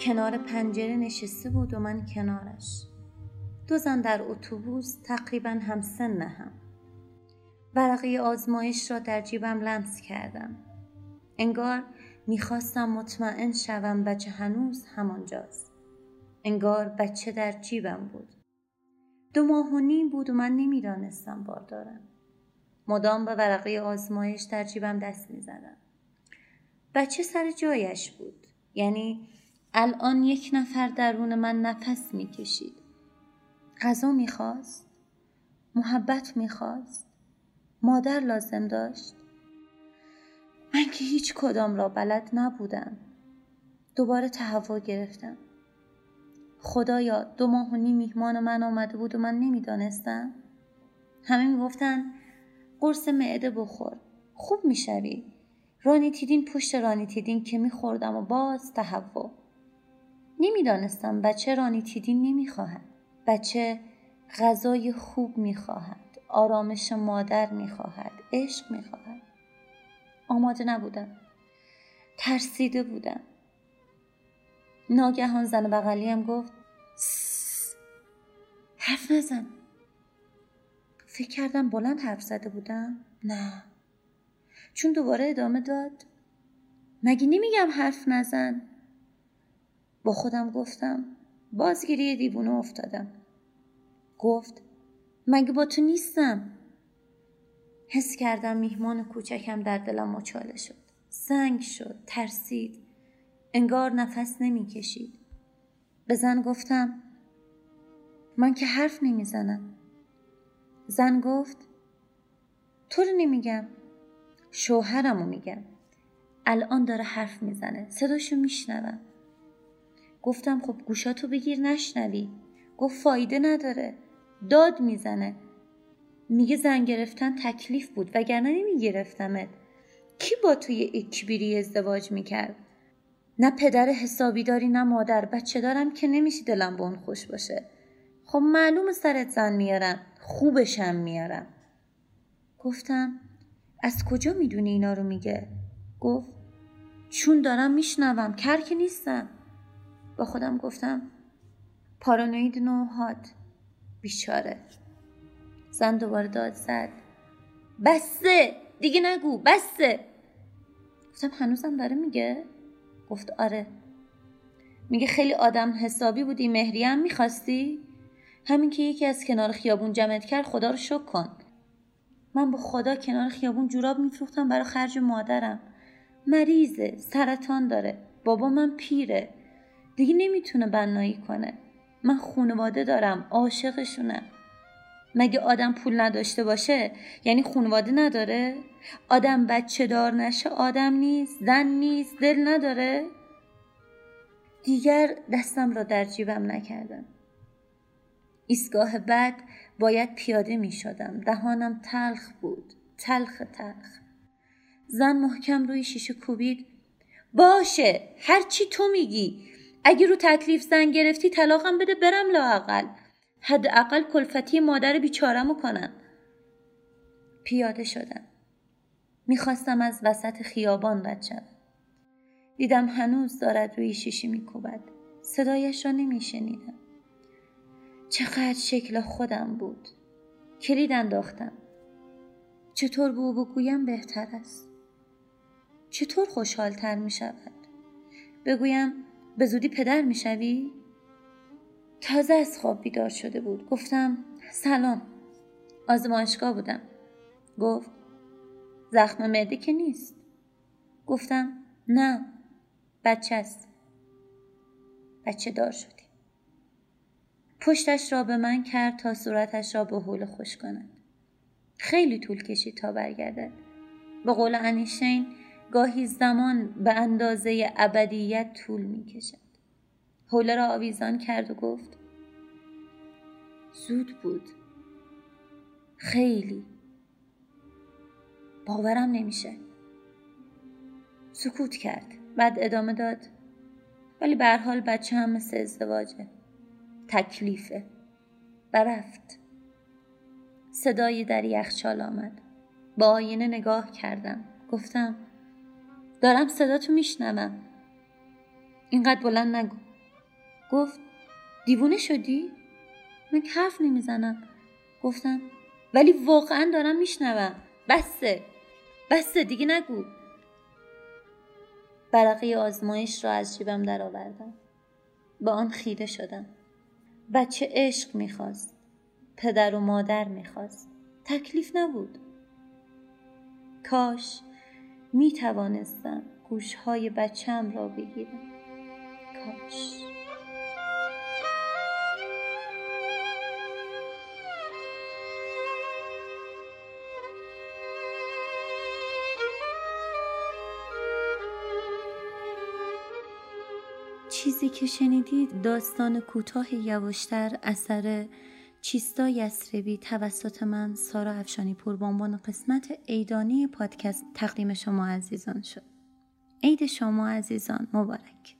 کنار پنجره نشسته بود و من کنارش. دو زن در اتوبوس تقریبا هم سن هم. ورقه آزمایش را در جیبم لمس کردم. انگار می‌خواستم مطمئن شوم بچه هنوز همانجاست. انگار بچه در جیبم بود. دو ماه و نیم بود و من نمی‌دانستم باردارم مدام به ورقه آزمایش در جیبم دست می‌زدم. بچه سر جایش بود. یعنی الان یک نفر درون من نفس می‌کشید. غذا می‌خواست؟ محبت می‌خواست؟ مادر لازم داشت؟ من که هیچ کدام را بلد نبودم. دوباره تهوع گرفتم. خدایا دو ماه و نیم میهمان من آمده بود و من نمی‌دانستم. همه می‌گفتن قرص معده بخور خوب می‌شوی. رانیتیدین پشت رانیتیدین که میخوردم و باز تهوع. نمی‌دانستم بچه رانیتیدین نمی‌خواهد. بچه غذای خوب می‌خواهد. آرامش مادر می‌خواهد. عشق می‌خواهد. آماده نبودم. ترسیده بودم. ناگهان زن بغلیم گفت حرف نزن. فکر کردم بلند حرف زده بودم. نه. چون دوباره ادامه داد مگه نمیگم حرف نزن؟ با خودم گفتم بازگیری دیوونه افتادم. گفت مگه با تو نیستم؟ حس کردم میهمان کوچکم در دلم مچاله شد. سنگ شد ترسید. انگار نفس نمی‌کشید. به زن گفتم من که حرف نمی‌زنم. زن گفت تو رو نمیگم شوهرمو میگم. الان داره حرف می‌زنه صداشو میشنوم گفتم خب گوشاتو بگیر نشنوی. گفت فایده نداره. داد می‌زنه. میگه زن گرفتن تکلیف بود وگرنه نمیگرفتمت. کی با توی اکبیری ازدواج می‌کرد؟ نه پدر حسابی داری نه مادر. بچه دارم که نمیشه دلم به اون خوش باشه. خب معلوم سرت زن میارم. خوبشم میارم. گفتم از کجا می‌دونی اینا رو میگه؟ گفت چون دارم میشنوم. کر که نیستم. با خودم گفتم پارانوید نوهات بیچاره. زن دوباره داد زد. بسته دیگه نگو بسته گفتم هنوزم داره میگه؟ گفت آره. میگه خیلی آدم حسابی بودی مهری هم می‌خواستی؟ همین که یکی از کنار خیابون جمعت کرد خدا رو شک کن. من با خدا کنار خیابون جوراب میفروختم برای خرج مادرم. مریضه سرطان داره. بابا من پیره. دیگه نمی‌تونه بنایی کنه. من خونواده دارم عاشقشونم مگه آدم پول نداشته باشه؟ یعنی خونواده نداره؟ آدم بچه دار نشه آدم نیست زن نیست دل نداره؟ دیگر دستم را در جیبم نکردم. ایستگاه بعد باید پیاده می شدم دهانم تلخ بود تلخ تلخ. زن محکم روی شیشه کوبید. باشه هرچی تو میگی. اگه رو تکلیف زن گرفتی طلاقم بده برم لاقل حداقل کلفتی مادر بیچارمو کنم پیاده شدم. می‌خواستم از وسط خیابان رد شوم. دیدم هنوز دارد روی شیشه میکوبد. صدایش را نمیشنیدم. چقدر شکل خودم بود. کلید انداختم. چطور به بگویم بهتر است. چطور خوشحالتر می شود بگویم به زودی پدر می شوی؟ تازه از خواب بیدار شده بود. گفتم سلام. آزمایشگاه بودم. گفت زخم معده که نیست. گفتم نه بچه است. بچه دار شدی. پشتش را به من کرد تا صورتش را به حول خوش کند. خیلی طول کشید تا برگردد. به قول انیشین گاهی زمان به اندازه ابدیت طول می کشد حوله را آویزان کرد و گفت زود بود. خیلی. باورم نمیشه. سکوت کرد. بعد ادامه داد ولی به حال بچه هم مثل ازدواجه. تکلیفه. و رفت. صدایی در یخچال آمد. با آینه نگاه کردم. گفتم دارم صدا تو میشنوم. اینقدر بلند نگو. گفت دیوونه شدی؟ من حرف نمی‌زنم. گفتم ولی واقعا دارم میشنوم. بسته بسته دیگه نگو. برقی آزمایش را از جیبم درآوردم. با آن خیره شدم. بچه عشق می‌خواست. پدر و مادر می‌خواست. تکلیف نبود. کاش می توانستم گوشهای بچم را بگیرم. کاش. چیزی که شنیدید داستان کوتاه یواشتر اثر چیستا یسربی توسط من سارا افشانی پور به عنوان قسمت ایدانی پادکست تقدیم شما عزیزان شد. عید شما عزیزان مبارک.